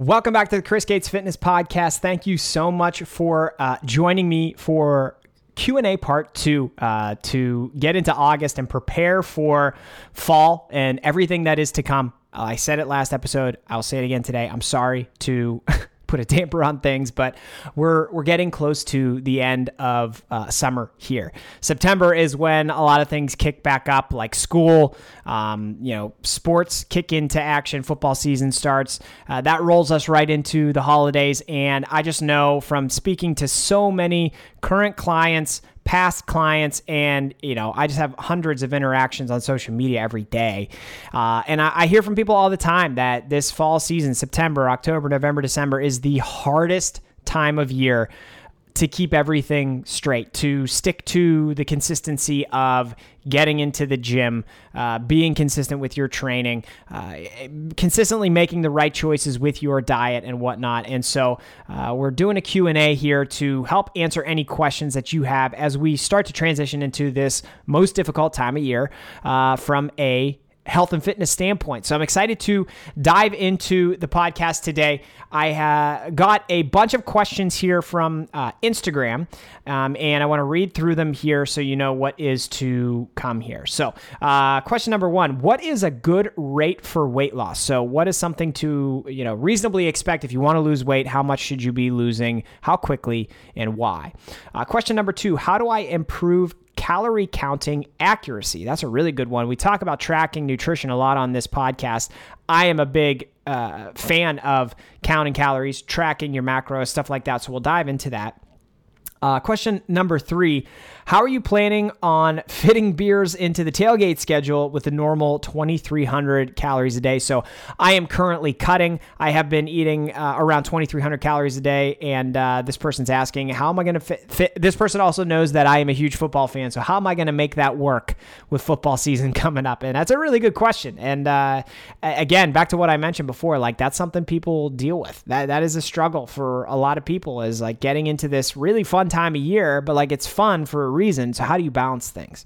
Welcome back to the Chris Gates Fitness Podcast. Thank you so much for uh, joining me for Q&A part two uh, to get into August and prepare for fall and everything that is to come. I said it last episode. I'll say it again today. I'm sorry to put a damper on things, but we're we're getting close to the end of uh, summer here. September is when a lot of things kick back up, like school, um, you know, sports kick into action. Football season starts. Uh, that rolls us right into the holidays, and I just know from speaking to so many current clients past clients, and you know, I just have hundreds of interactions on social media every day. Uh, and I, I hear from people all the time that this fall season, September, October, November, December, is the hardest time of year to keep everything straight, to stick to the consistency of getting into the gym, uh, being consistent with your training, uh, consistently making the right choices with your diet and whatnot. And so uh, we're doing a Q&A here to help answer any questions that you have as we start to transition into this most difficult time of year uh, from a health and fitness standpoint. So I'm excited to dive into the podcast today. I uh, got a bunch of questions here from uh, Instagram, um, and I want to read through them here so you know what is to come here. So, uh, question number one: What is a good rate for weight loss? So, what is something to you know reasonably expect if you want to lose weight? How much should you be losing? How quickly and why? Uh, question number two: How do I improve calorie counting accuracy. That's a really good one. We talk about tracking nutrition a lot on this podcast. I am a big uh, fan of counting calories, tracking your macros, stuff like that. So we'll dive into that. Uh, question number three How are you planning on fitting beers into the tailgate schedule with the normal 2,300 calories a day? So I am currently cutting. I have been eating uh, around 2,300 calories a day. And uh, this person's asking, How am I going to fit, fit? This person also knows that I am a huge football fan. So how am I going to make that work with football season coming up? And that's a really good question. And uh, again, back to what I mentioned before, like that's something people deal with. That, that is a struggle for a lot of people is like getting into this really fun time of year, but like it's fun for a reason. So, how do you balance things?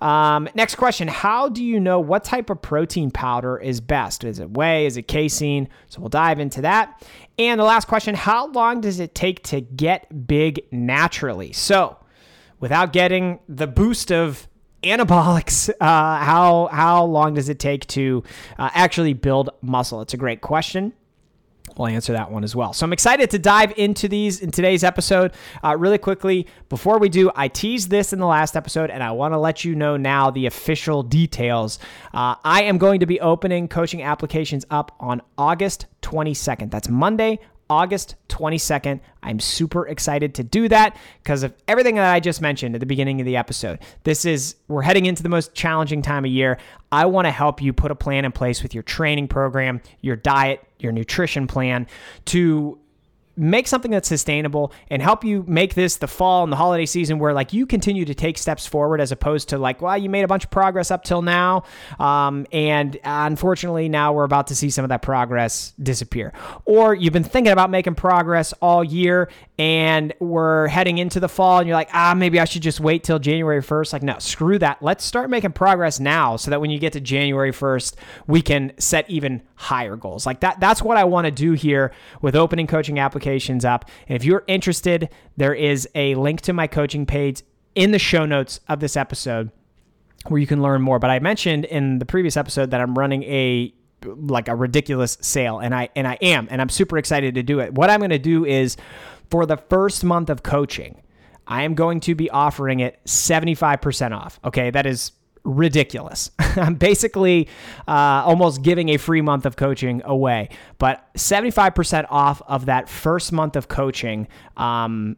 Um, next question How do you know what type of protein powder is best? Is it whey? Is it casein? So, we'll dive into that. And the last question How long does it take to get big naturally? So, without getting the boost of anabolics uh, how how long does it take to uh, actually build muscle it's a great question we'll answer that one as well. So I'm excited to dive into these in today's episode. Uh, really quickly, before we do, I teased this in the last episode, and I want to let you know now the official details. Uh, I am going to be opening coaching applications up on August 22nd. That's Monday, August 22nd. I'm super excited to do that because of everything that I just mentioned at the beginning of the episode. This is, we're heading into the most challenging time of year. I want to help you put a plan in place with your training program, your diet, your nutrition plan to make something that's sustainable and help you make this the fall and the holiday season where like you continue to take steps forward as opposed to like well you made a bunch of progress up till now um, and unfortunately now we're about to see some of that progress disappear. Or you've been thinking about making progress all year and we're heading into the fall and you're like ah maybe i should just wait till january 1st like no screw that. Let's start making progress now so that when you get to january 1st we can set even higher goals. Like that that's what i want to do here with opening coaching applications applications up. And if you're interested, there is a link to my coaching page in the show notes of this episode where you can learn more. But I mentioned in the previous episode that I'm running a like a ridiculous sale and I and I am and I'm super excited to do it. What I'm going to do is for the first month of coaching, I am going to be offering it 75% off. Okay, that is ridiculous. I'm basically uh, almost giving a free month of coaching away, but 75% off of that first month of coaching. Um,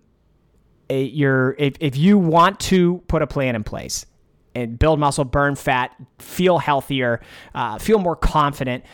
you're if, if you want to put a plan in place and build muscle, burn fat, feel healthier, uh, feel more confident,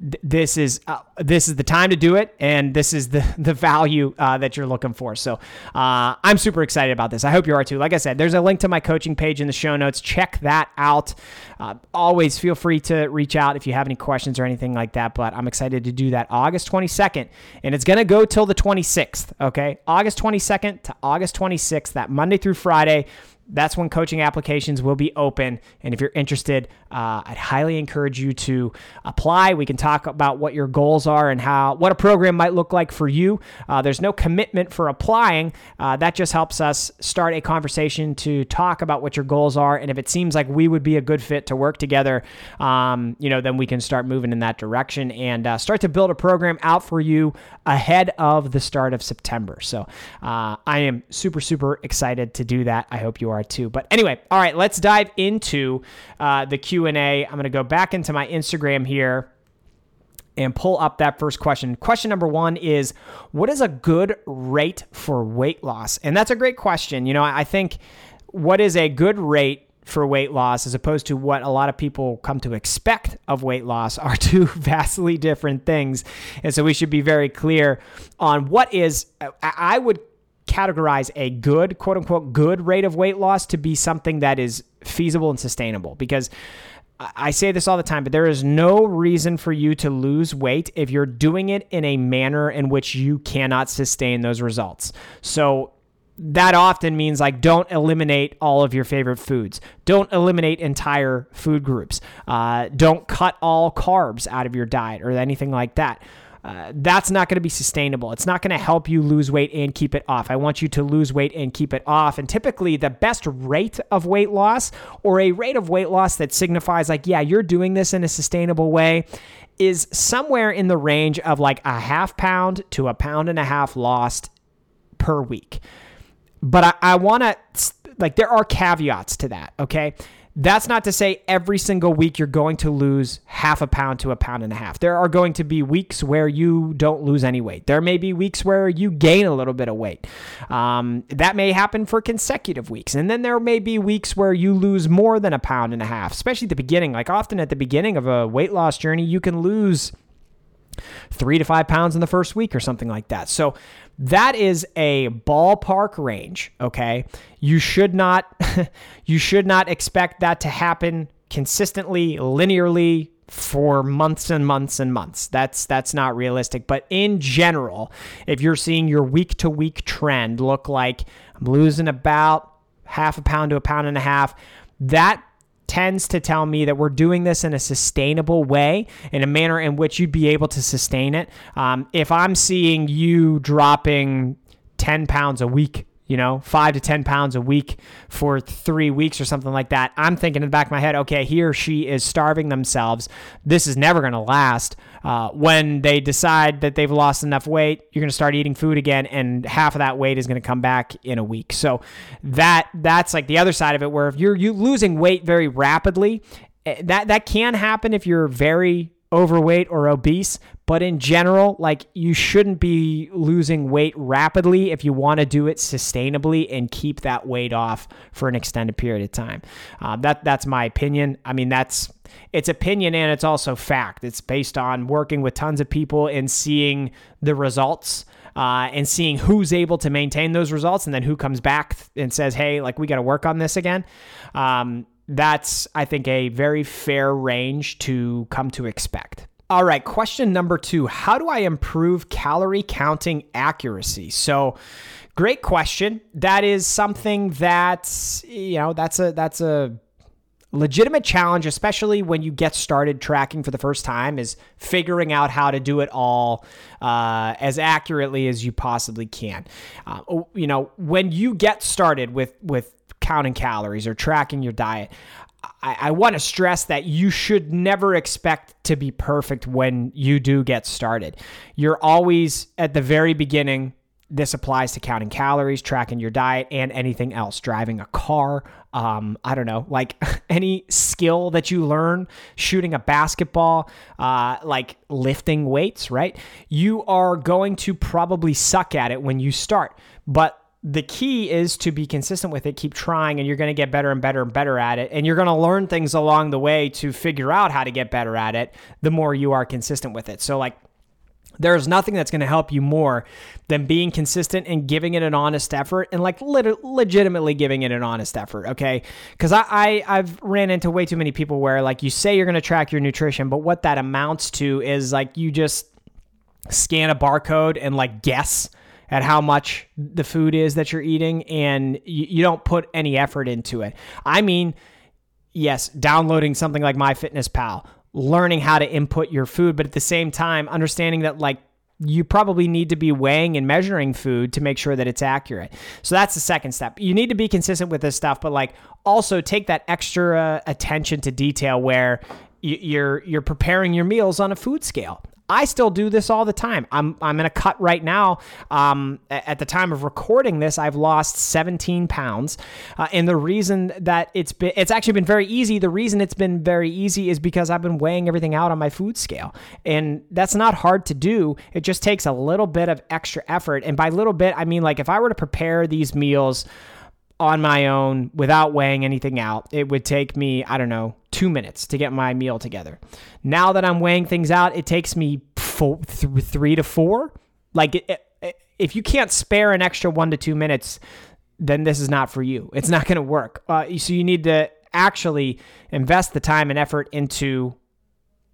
this is uh, this is the time to do it, and this is the the value uh, that you're looking for. So uh, I'm super excited about this. I hope you are too. Like I said, there's a link to my coaching page in the show notes. Check that out. Uh, always feel free to reach out if you have any questions or anything like that. But I'm excited to do that August 22nd, and it's gonna go till the 26th. Okay, August 22nd to August 26th, that Monday through Friday that's when coaching applications will be open. And if you're interested, Uh, I'd highly encourage you to apply. We can talk about what your goals are and how what a program might look like for you. Uh, there's no commitment for applying. Uh, that just helps us start a conversation to talk about what your goals are, and if it seems like we would be a good fit to work together, um, you know, then we can start moving in that direction and uh, start to build a program out for you ahead of the start of September. So uh, I am super super excited to do that. I hope you are too. But anyway, all right, let's dive into uh, the Q and A. I'm going to go back into my Instagram here and pull up that first question. Question number one is What is a good rate for weight loss? And that's a great question. You know, I think what is a good rate for weight loss as opposed to what a lot of people come to expect of weight loss are two vastly different things. And so we should be very clear on what is, I would categorize a good, quote unquote, good rate of weight loss to be something that is feasible and sustainable because I say this all the time, but there is no reason for you to lose weight if you're doing it in a manner in which you cannot sustain those results. So that often means like don't eliminate all of your favorite foods. Don't eliminate entire food groups. Uh, don't cut all carbs out of your diet or anything like that. Uh, that's not going to be sustainable. It's not going to help you lose weight and keep it off. I want you to lose weight and keep it off. And typically, the best rate of weight loss or a rate of weight loss that signifies, like, yeah, you're doing this in a sustainable way is somewhere in the range of like a half pound to a pound and a half lost per week. But I, I want to, like, there are caveats to that, okay? That's not to say every single week you're going to lose half a pound to a pound and a half. There are going to be weeks where you don't lose any weight. There may be weeks where you gain a little bit of weight. Um, that may happen for consecutive weeks. And then there may be weeks where you lose more than a pound and a half, especially at the beginning. Like often at the beginning of a weight loss journey, you can lose three to five pounds in the first week or something like that. So that is a ballpark range, okay? You should not you should not expect that to happen consistently, linearly for months and months and months. That's that's not realistic, but in general, if you're seeing your week to week trend look like I'm losing about half a pound to a pound and a half, that tends to tell me that we're doing this in a sustainable way, in a manner in which you'd be able to sustain it. Um, if I'm seeing you dropping 10 pounds a week you know, five to 10 pounds a week for three weeks or something like that. I'm thinking in the back of my head, okay, he or she is starving themselves. This is never going to last. Uh, when they decide that they've lost enough weight, you're going to start eating food again, and half of that weight is going to come back in a week. So that that's like the other side of it, where if you're you losing weight very rapidly, eh, that that can happen if you're very overweight or obese, but in general, like you shouldn't be losing weight rapidly if you want to do it sustainably and keep that weight off for an extended period of time. Uh, that that's my opinion. I mean, that's it's opinion and it's also fact. It's based on working with tons of people and seeing the results. Uh, and seeing who's able to maintain those results and then who comes back and says, hey, like we got to work on this again. Um, that's, I think, a very fair range to come to expect. All right, question number two How do I improve calorie counting accuracy? So, great question. That is something that, you know, that's a, that's a, legitimate challenge especially when you get started tracking for the first time is figuring out how to do it all uh, as accurately as you possibly can uh, you know when you get started with with counting calories or tracking your diet. I, I want to stress that you should never expect to be perfect when you do get started. You're always at the very beginning. This applies to counting calories, tracking your diet, and anything else. Driving a car, um, I don't know, like any skill that you learn, shooting a basketball, uh, like lifting weights, right? You are going to probably suck at it when you start. But the key is to be consistent with it, keep trying, and you're going to get better and better and better at it. And you're going to learn things along the way to figure out how to get better at it the more you are consistent with it. So, like, there's nothing that's going to help you more than being consistent and giving it an honest effort and like lit- legitimately giving it an honest effort. Okay. Cause I, I, I've ran into way too many people where like you say you're going to track your nutrition, but what that amounts to is like you just scan a barcode and like guess at how much the food is that you're eating and you, you don't put any effort into it. I mean, yes, downloading something like MyFitnessPal, learning how to input your food, but at the same time, understanding that like you probably need to be weighing and measuring food to make sure that it's accurate. So that's the second step. You need to be consistent with this stuff, but like also take that extra uh, attention to detail where you're you're preparing your meals on a food scale. I still do this all the time. I'm I'm in a cut right now. Um, at the time of recording this, I've lost 17 pounds, uh, and the reason that it's been it's actually been very easy. The reason it's been very easy is because I've been weighing everything out on my food scale, and that's not hard to do. It just takes a little bit of extra effort, and by little bit, I mean like if I were to prepare these meals on my own without weighing anything out, it would take me, I don't know, two minutes to get my meal together. Now that I'm weighing things out, it takes me four, th- three to four. Like, it, it, if you can't spare an extra one to two minutes, then this is not for you. It's not going to work. Uh, so you need to actually invest the time and effort into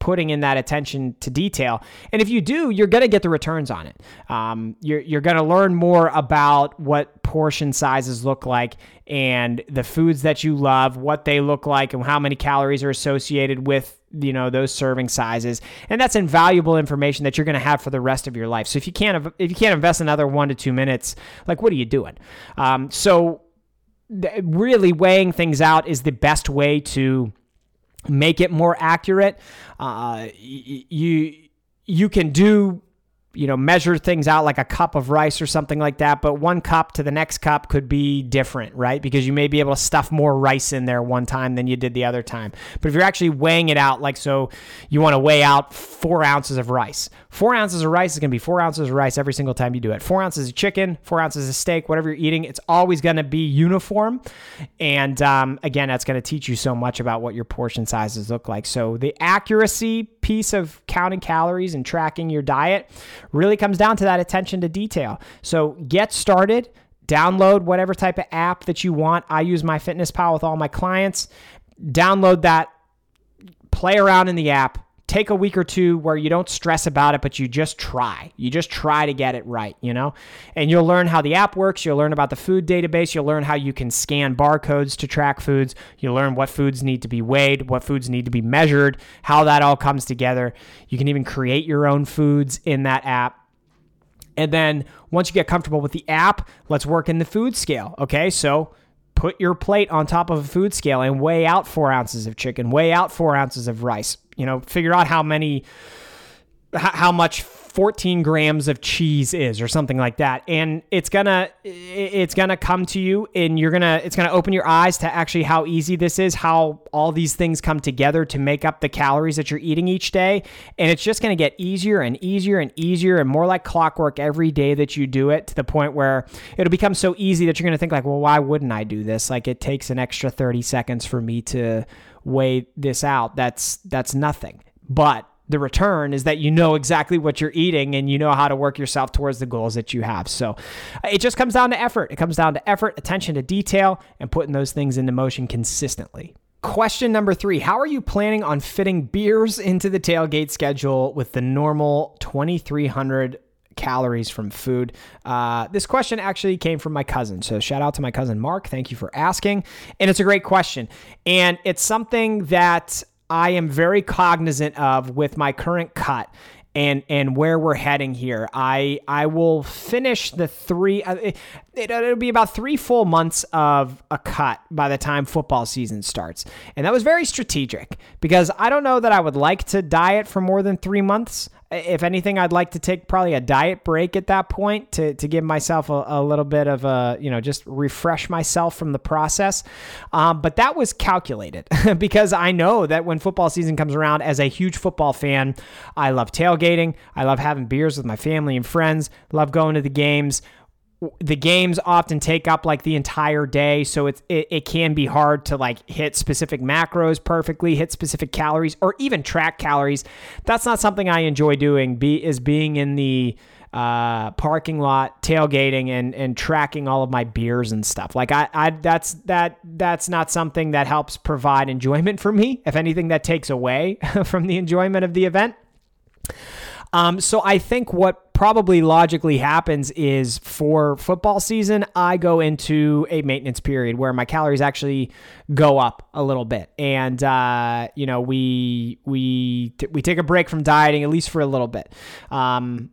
putting in that attention to detail. And if you do, you're going to get the returns on it. Um, you're you're going to learn more about what portion sizes look like and the foods that you love, what they look like, and how many calories are associated with you know those serving sizes and that's invaluable information that you're going to have for the rest of your life so if you can't if you can't invest another one to two minutes like what are you doing um, so really weighing things out is the best way to make it more accurate. Uh, you you can do you know, measure things out like a cup of rice or something like that, but one cup to the next cup could be different, right? Because you may be able to stuff more rice in there one time than you did the other time. But if you're actually weighing it out, like so, you want to weigh out four ounces of rice. Four ounces of rice is going to be four ounces of rice every single time you do it. Four ounces of chicken, four ounces of steak, whatever you're eating, it's always going to be uniform. And um, again, that's going to teach you so much about what your portion sizes look like. So the accuracy piece of counting calories and tracking your diet really comes down to that attention to detail. So get started. Download whatever type of app that you want. I use MyFitnessPal with all my clients. Download that, play around in the app, take a week or two where you don't stress about it, but you just try. You just try to get it right, you know? And you'll learn how the app works. You'll learn about the food database. You'll learn how you can scan barcodes to track foods. You'll learn what foods need to be weighed, what foods need to be measured, how that all comes together. You can even create your own foods in that app. And then once you get comfortable with the app, let's work in the food scale. Okay, so put your plate on top of a food scale and weigh out four ounces of chicken, weigh out four ounces of rice. You know, figure out how many, how much 14 grams of cheese is or something like that. And it's gonna it's gonna come to you and you're gonna it's gonna open your eyes to actually how easy this is how all these things come together to make up the calories that you're eating each day. And it's just gonna get easier and easier and easier and more like clockwork every day that you do it to the point where it'll become so easy that you're gonna think like well why wouldn't i do this? Like it takes an extra 30 seconds for me to weigh this out. That's that's nothing. But the return is that you know exactly what you're eating and you know how to work yourself towards the goals that you have. So it just comes down to effort. It comes down to effort, attention to detail, and putting those things into motion consistently. Question number three How are you planning on fitting beers into the tailgate schedule with the normal 2,300 calories from food? Uh, this question actually came from my cousin. So shout out to my cousin Mark. Thank you for asking. And it's a great question. And it's something that I am very cognizant of with my current cut and and where we're heading here. I I will finish the three. Uh, it, it'll be about three full months of a cut by the time football season starts, and that was very strategic because I don't know that I would like to diet for more than three months if anything, I'd like to take probably a diet break at that point to, to give myself a, a little bit of a, you know, just refresh myself from the process. Um, but that was calculated because I know that when football season comes around, as a huge football fan, I love tailgating. I love having beers with my family and friends, love going to the games the games often take up like the entire day so it's it, it can be hard to like hit specific macros perfectly hit specific calories or even track calories. That's not something i enjoy doing be is being in the uh, parking lot tailgating and and tracking all of my beers and stuff. Like I, I that's that that's not something that helps provide enjoyment for me if anything that takes away from the enjoyment of the event. Um, so I think what probably logically happens is for football season, I go into a maintenance period where my calories actually go up a little bit, and uh, you know we we t- we take a break from dieting at least for a little bit. Um,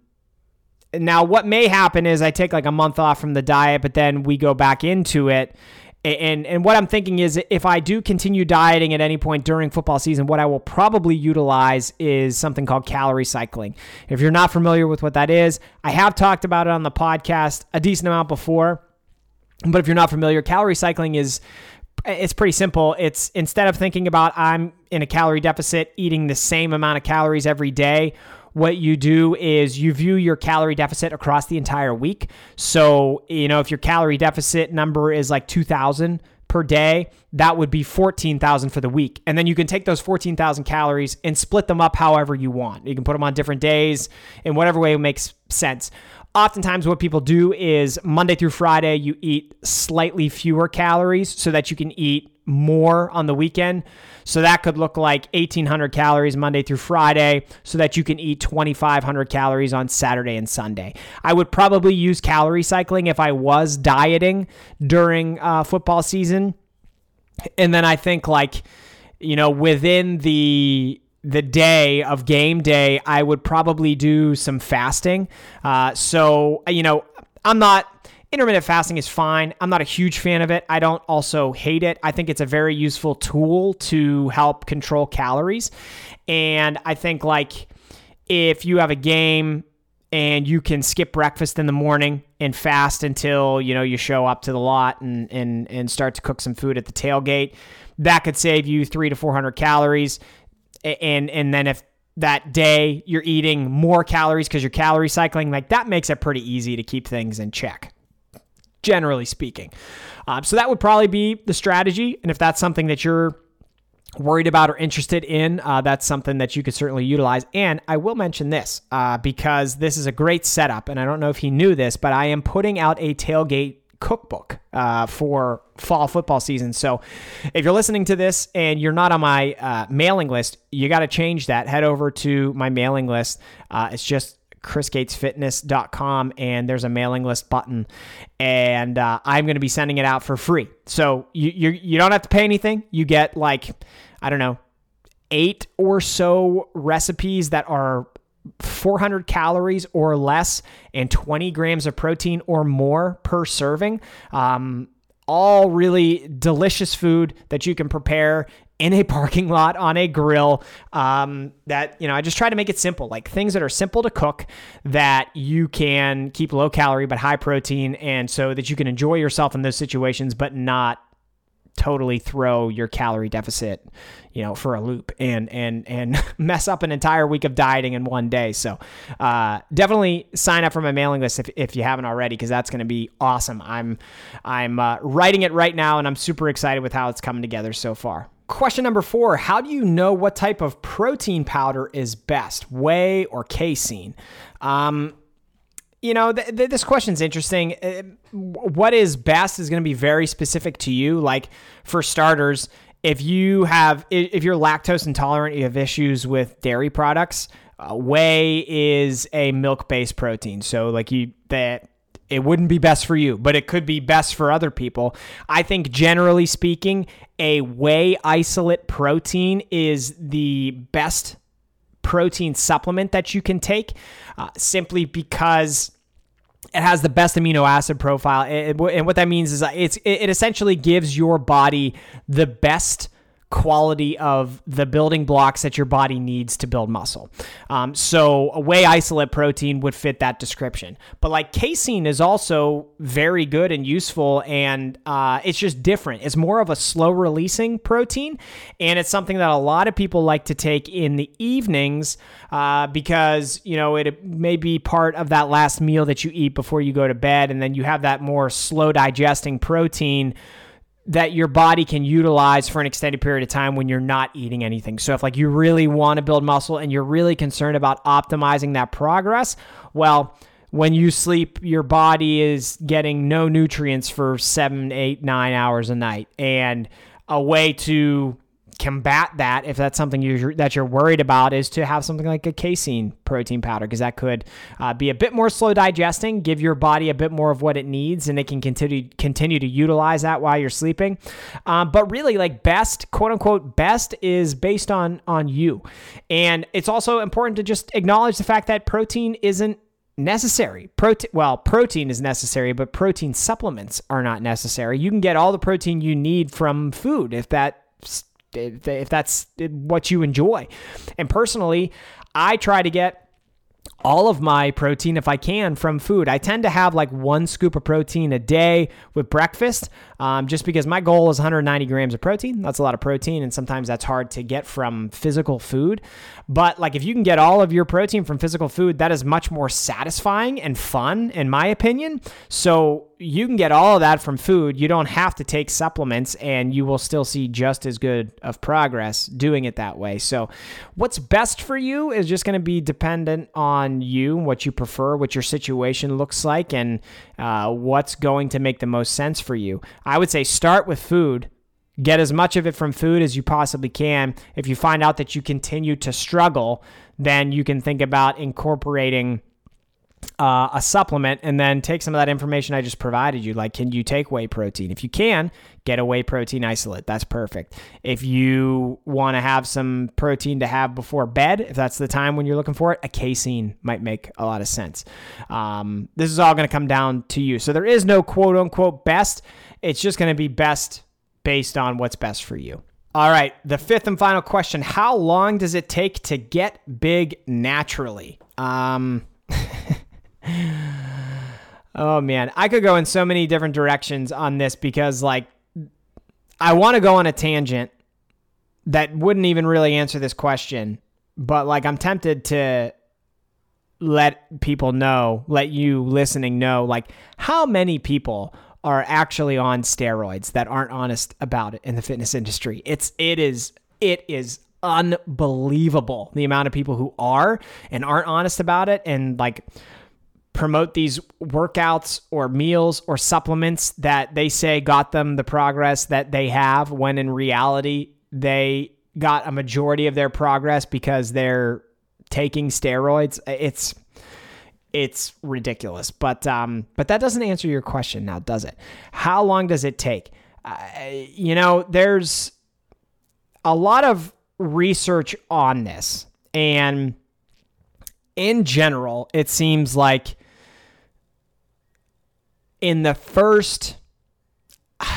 now, what may happen is I take like a month off from the diet, but then we go back into it and and what I'm thinking is if I do continue dieting at any point during football season, what I will probably utilize is something called calorie cycling. If you're not familiar with what that is, I have talked about it on the podcast a decent amount before. But if you're not familiar, calorie cycling is it's pretty simple. It's instead of thinking about I'm in a calorie deficit eating the same amount of calories every day, what you do is you view your calorie deficit across the entire week. So, you know, if your calorie deficit number is like 2000 per day, that would be 14,000 for the week. And then you can take those 14,000 calories and split them up however you want. You can put them on different days in whatever way makes sense. Oftentimes, what people do is Monday through Friday, you eat slightly fewer calories so that you can eat more on the weekend. So that could look like 1800 calories Monday through Friday so that you can eat 2500 calories on Saturday and Sunday. I would probably use calorie cycling if I was dieting during uh, football season. And then I think like you know within the the day of game day, I would probably do some fasting. Uh, so, you know, I'm not intermittent fasting is fine. I'm not a huge fan of it. I don't also hate it. I think it's a very useful tool to help control calories. And I think like if you have a game and you can skip breakfast in the morning and fast until, you know, you show up to the lot and and and start to cook some food at the tailgate, that could save you 3 to 400 calories. And and then if that day you're eating more calories because you're calorie cycling, like that makes it pretty easy to keep things in check generally speaking. Um, so that would probably be the strategy. And if that's something that you're worried about or interested in, uh, that's something that you could certainly utilize. And I will mention this uh, because this is a great setup. And I don't know if he knew this, but I am putting out a tailgate cookbook uh, for fall football season. So if you're listening to this and you're not on my uh, mailing list, you got to change that. Head over to my mailing list. Uh, it's just chrisgatesfitness.com and there's a mailing list button. And uh, i'm going to be sending it out for free. So you, you you don't have to pay anything. You get like i don't know eight or so recipes that are 400 calories or less and 20 grams of protein or more per serving. Um, all really delicious food that you can prepare in a parking lot on a grill. Um, that, you know, I just try to make it simple, like things that are simple to cook that you can keep low calorie but high protein, and so that you can enjoy yourself in those situations, but not totally throw your calorie deficit, you know, for a loop and and and mess up an entire week of dieting in one day. So uh, definitely sign up for my mailing list if, if you haven't already, because that's going to be awesome. I'm I'm uh, writing it right now, and I'm super excited with how it's coming together so far. Question number four How do you know what type of protein powder is best, whey or casein? Um, you know, th- th- this question's interesting. Uh, what is best is going to be very specific to you. Like, for starters, if you have, if you're lactose intolerant, you have issues with dairy products, uh, whey is a milk based protein. So, like, you, that it wouldn't be best for you, but it could be best for other people. I think generally speaking, a whey isolate protein is the best protein supplement that you can take uh, simply because it has the best amino acid profile. And what that means is it's, it essentially gives your body the best quality of the building blocks that your body needs to build muscle. Um, so a whey isolate protein would fit that description. But like casein is also very good and useful, and uh, it's just different. It's more of a slow releasing protein, and it's something that a lot of people like to take in the evenings uh, because you know it may be part of that last meal that you eat before you go to bed, and then you have that more slow digesting protein that your body can utilize for an extended period of time when you're not eating anything. So if like you really want to build muscle and you're really concerned about optimizing that progress, well, when you sleep, your body is getting no nutrients for seven, eight, nine hours a night. And a way to combat that if that's something you that you're worried about is to have something like a casein protein powder because that could uh, be a bit more slow digesting give your body a bit more of what it needs and it can continue continue to utilize that while you're sleeping um, but really like best quote unquote best is based on on you and it's also important to just acknowledge the fact that protein isn't necessary. Protein, well, protein is necessary, but protein supplements are not necessary. You can get all the protein you need from food if that if that's what you enjoy. And personally, I try to get all of my protein if I can from food. I tend to have like one scoop of protein a day with breakfast, um, just because my goal is 190 grams of protein. That's a lot of protein, and sometimes that's hard to get from physical food. But like if you can get all of your protein from physical food, that is much more satisfying and fun, in my opinion. So you can get all of that from food. You don't have to take supplements, and you will still see just as good of progress doing it that way. So, what's best for you is just going to be dependent on you, what you prefer, what your situation looks like, and uh, what's going to make the most sense for you. I would say start with food. Get as much of it from food as you possibly can. If you find out that you continue to struggle, then you can think about incorporating uh, a supplement and then take some of that information I just provided you. Like, can you take whey protein? If you can, get a whey protein isolate. That's perfect. If you want to have some protein to have before bed, if that's the time when you're looking for it, a casein might make a lot of sense. Um, this is all going to come down to you. So there is no quote unquote best. It's just going to be best based on what's best for you. All right, the fifth and final question How long does it take to get big naturally? Um, oh man, I could go in so many different directions on this because like I want to go on a tangent that wouldn't even really answer this question, but like I'm tempted to let people know, let you listening know like how many people are actually on steroids that aren't honest about it in the fitness industry. It's it is it is unbelievable the amount of people who are and aren't honest about it and like promote these workouts or meals or supplements that they say got them the progress that they have when in reality they got a majority of their progress because they're taking steroids. It's it's ridiculous. But um but that doesn't answer your question now does it? How long does it take? Uh, you know there's a lot of research on this. And in general it seems like in the first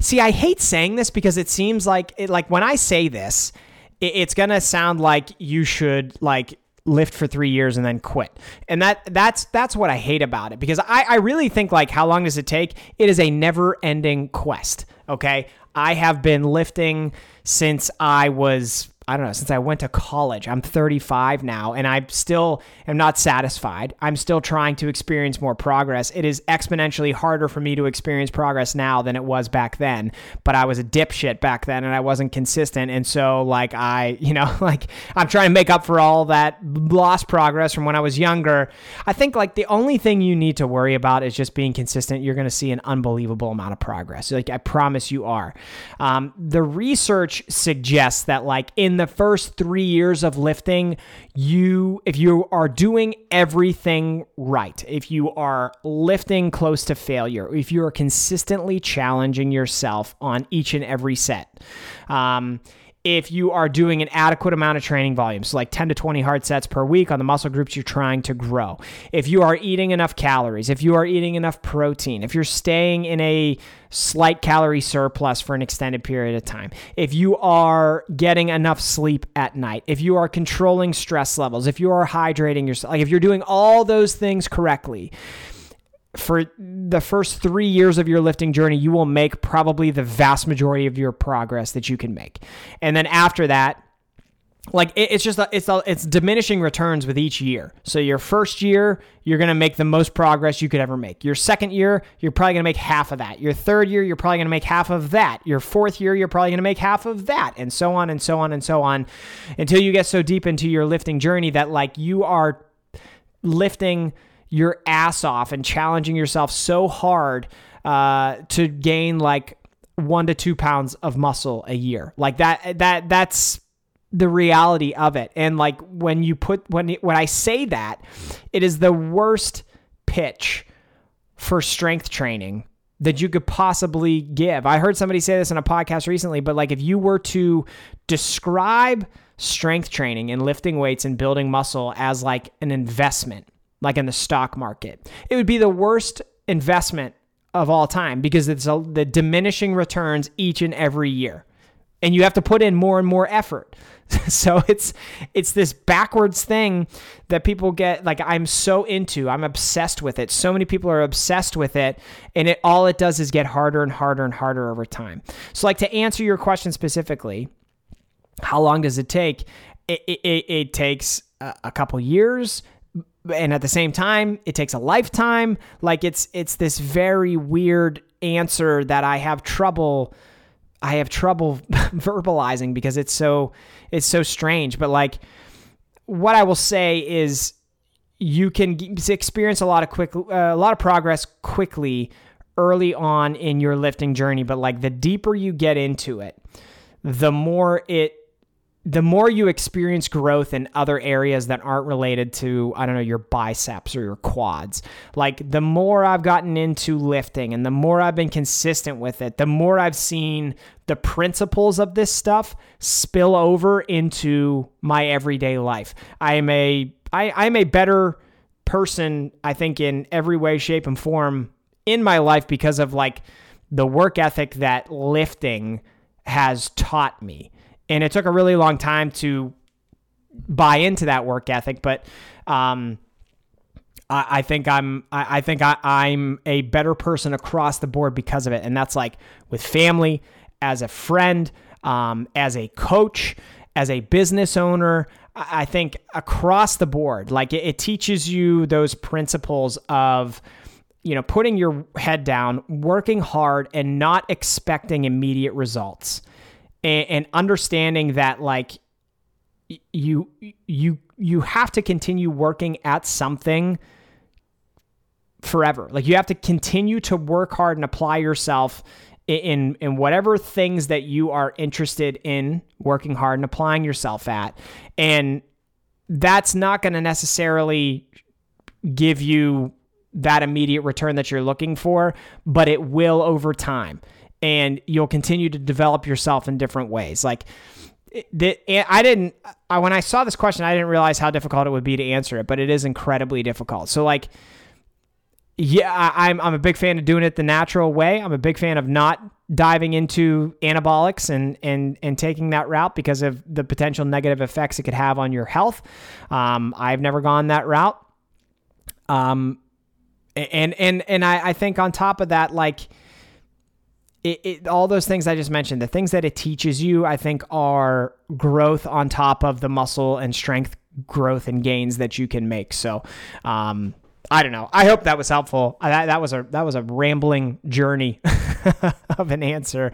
See, I hate saying this because it seems like it, like when I say this, it, it's going to sound like you should like lift for 3 years and then quit. And that that's that's what I hate about it because I I really think like how long does it take? It is a never-ending quest, okay? I have been lifting since I was I don't know, since I went to college. I'm 35 now and I still am not satisfied. I'm still trying to experience more progress. It is exponentially harder for me to experience progress now than it was back then, but I was a dipshit back then and I wasn't consistent. And so, like, I, you know, like, I'm trying to make up for all that lost progress from when I was younger. I think, like, the only thing you need to worry about is just being consistent. You're going to see an unbelievable amount of progress. Like, I promise you are. Um, the research suggests that, like, in the first three years of lifting, you, if you are doing everything right, if you are lifting close to failure, if you are consistently challenging yourself on each and every set, um, if you are doing an adequate amount of training volume, so like 10 to 20 hard sets per week on the muscle groups you're trying to grow, if you are eating enough calories, if you are eating enough protein, if you're staying in a slight calorie surplus for an extended period of time, if you are getting enough sleep at night, if you are controlling stress levels, if you are hydrating yourself, like if you're doing all those things correctly, for the first three years of your lifting journey, you will make probably the vast majority of your progress that you can make. And then after that, like it's just a, it's a, it's diminishing returns with each year. So your first year, you're to make the most progress you could ever make. Your second year, you're probably to make half of that. Your third year, you're probably to make half of that. Your fourth year, you're probably to make half of that, and so on and so on and so on, until you get so deep into your lifting journey that like you are lifting your ass off and challenging yourself so hard uh, to gain like one to two pounds of muscle a year. Like that, that, that's the reality of it. And like when you put, when, when I say that, it is the worst pitch for strength training that you could possibly give. I heard somebody say this in a podcast recently, but like if you were to describe strength training and lifting weights and building muscle as like an investment, like in the stock market, it would be the worst investment of all time because it's a, the diminishing returns each and every year. And you have to put in more and more effort. so it's it's this backwards thing that people get like I'm so into. I'm obsessed with it. So many people are obsessed with it and it all it does is get harder and harder and harder over time. So like to answer your question specifically, how long does it take? It, it, it takes a couple years and at the same time it takes a lifetime. Like it's it's this very weird answer that i have trouble i have trouble verbalizing because it's so it's so strange. But like what i will say is you can experience a lot of quick uh, a lot of progress quickly early on in your lifting journey. But like the deeper you get into it the more it the more you experience growth in other areas that aren't related to, I don't know, your biceps or your quads, like the more I've gotten into lifting and the more I've been consistent with it, the more I've seen the principles of this stuff spill over into my everyday life. I am a I, I'm a better person, I think, in every way, shape, and form in my life because of like the work ethic that lifting has taught me and it took a really long time to buy into that work ethic. But um, I, I, think I'm I, I think I, I'm a better person across the board because of it, and that's like with family, as a friend, um, as a coach, as a business owner. I think across the board, like it, it teaches you those principles of you know putting your head down, working hard, and not expecting immediate results and, and understanding that like you you you have to continue working at something forever. Like you have to continue to work hard and apply yourself in in whatever things that you are interested in working hard and applying yourself at. And that's not going to necessarily give you that immediate return that you're looking for, but it will over time and you'll continue to develop yourself in different ways. Like the, I didn't I, when I saw this question, I didn't realize how difficult it would be to answer it, but it is incredibly difficult. So like yeah, I, I'm I'm a big fan of doing it the natural way. I'm a big fan of not diving into anabolics and and and taking that route because of the potential negative effects it could have on your health. Um, I've never gone that route. Um, and and and I, I think on top of that, like it, it, all those things I just mentioned, the things that it teaches you, I think, are growth on top of the muscle and strength growth and gains that you can make. So, um, I don't know. I hope that was helpful. That, that was a that was a rambling journey of an answer,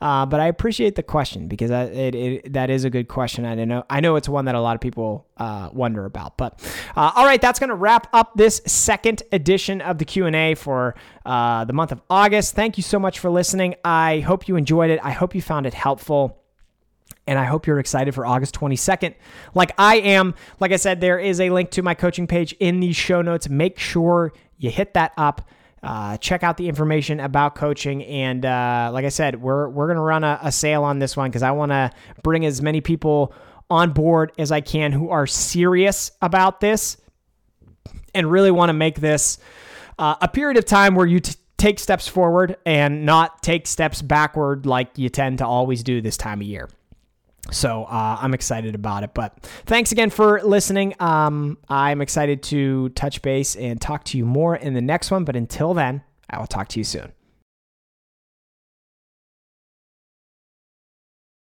uh, but I appreciate the question because that it, it, that is a good question. I know I know it's one that a lot of people uh, wonder about. But uh, all right, that's going to wrap up this second edition of the Q and A for uh, the month of August. Thank you so much for listening. I hope you enjoyed it. I hope you found it helpful and I hope you're excited for August 22nd. Like I am, like I said, there is a link to my coaching page in the show notes. Make sure you hit that up. Uh, check out the information about coaching, and uh, like I said, we're we're gonna run a, a sale on this one because I want to bring as many people on board as I can who are serious about this and really want to make this uh, a period of time where you t- take steps forward and not take steps backward like you tend to always do this time of year. So uh, I'm excited about it. But thanks again for listening. Um, I'm excited to touch base and talk to you more in the next one. But until then, I will talk to you soon.